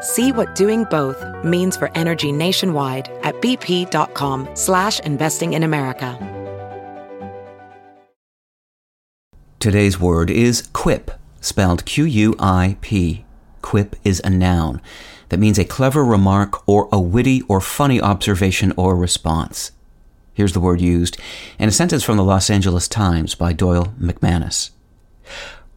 See what doing both means for energy nationwide at bp.com slash investing in America. Today's word is quip, spelled Q-U-I-P. Quip is a noun that means a clever remark or a witty or funny observation or response. Here's the word used in a sentence from the Los Angeles Times by Doyle McManus.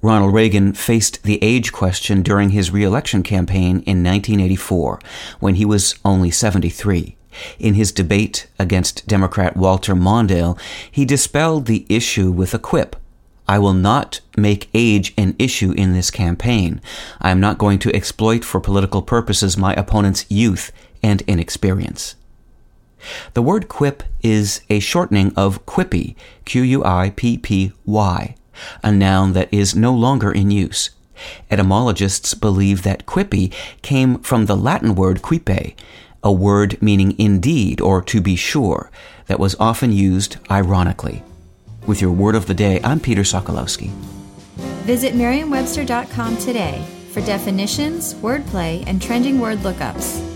Ronald Reagan faced the age question during his reelection campaign in 1984 when he was only 73. In his debate against Democrat Walter Mondale, he dispelled the issue with a quip. I will not make age an issue in this campaign. I am not going to exploit for political purposes my opponent's youth and inexperience. The word quip is a shortening of quippy, Q U I P P Y, a noun that is no longer in use. Etymologists believe that quippy came from the Latin word quippe, a word meaning indeed or to be sure, that was often used ironically. With your word of the day, I'm Peter Sokolowski. Visit merriam-webster.com today for definitions, wordplay, and trending word lookups.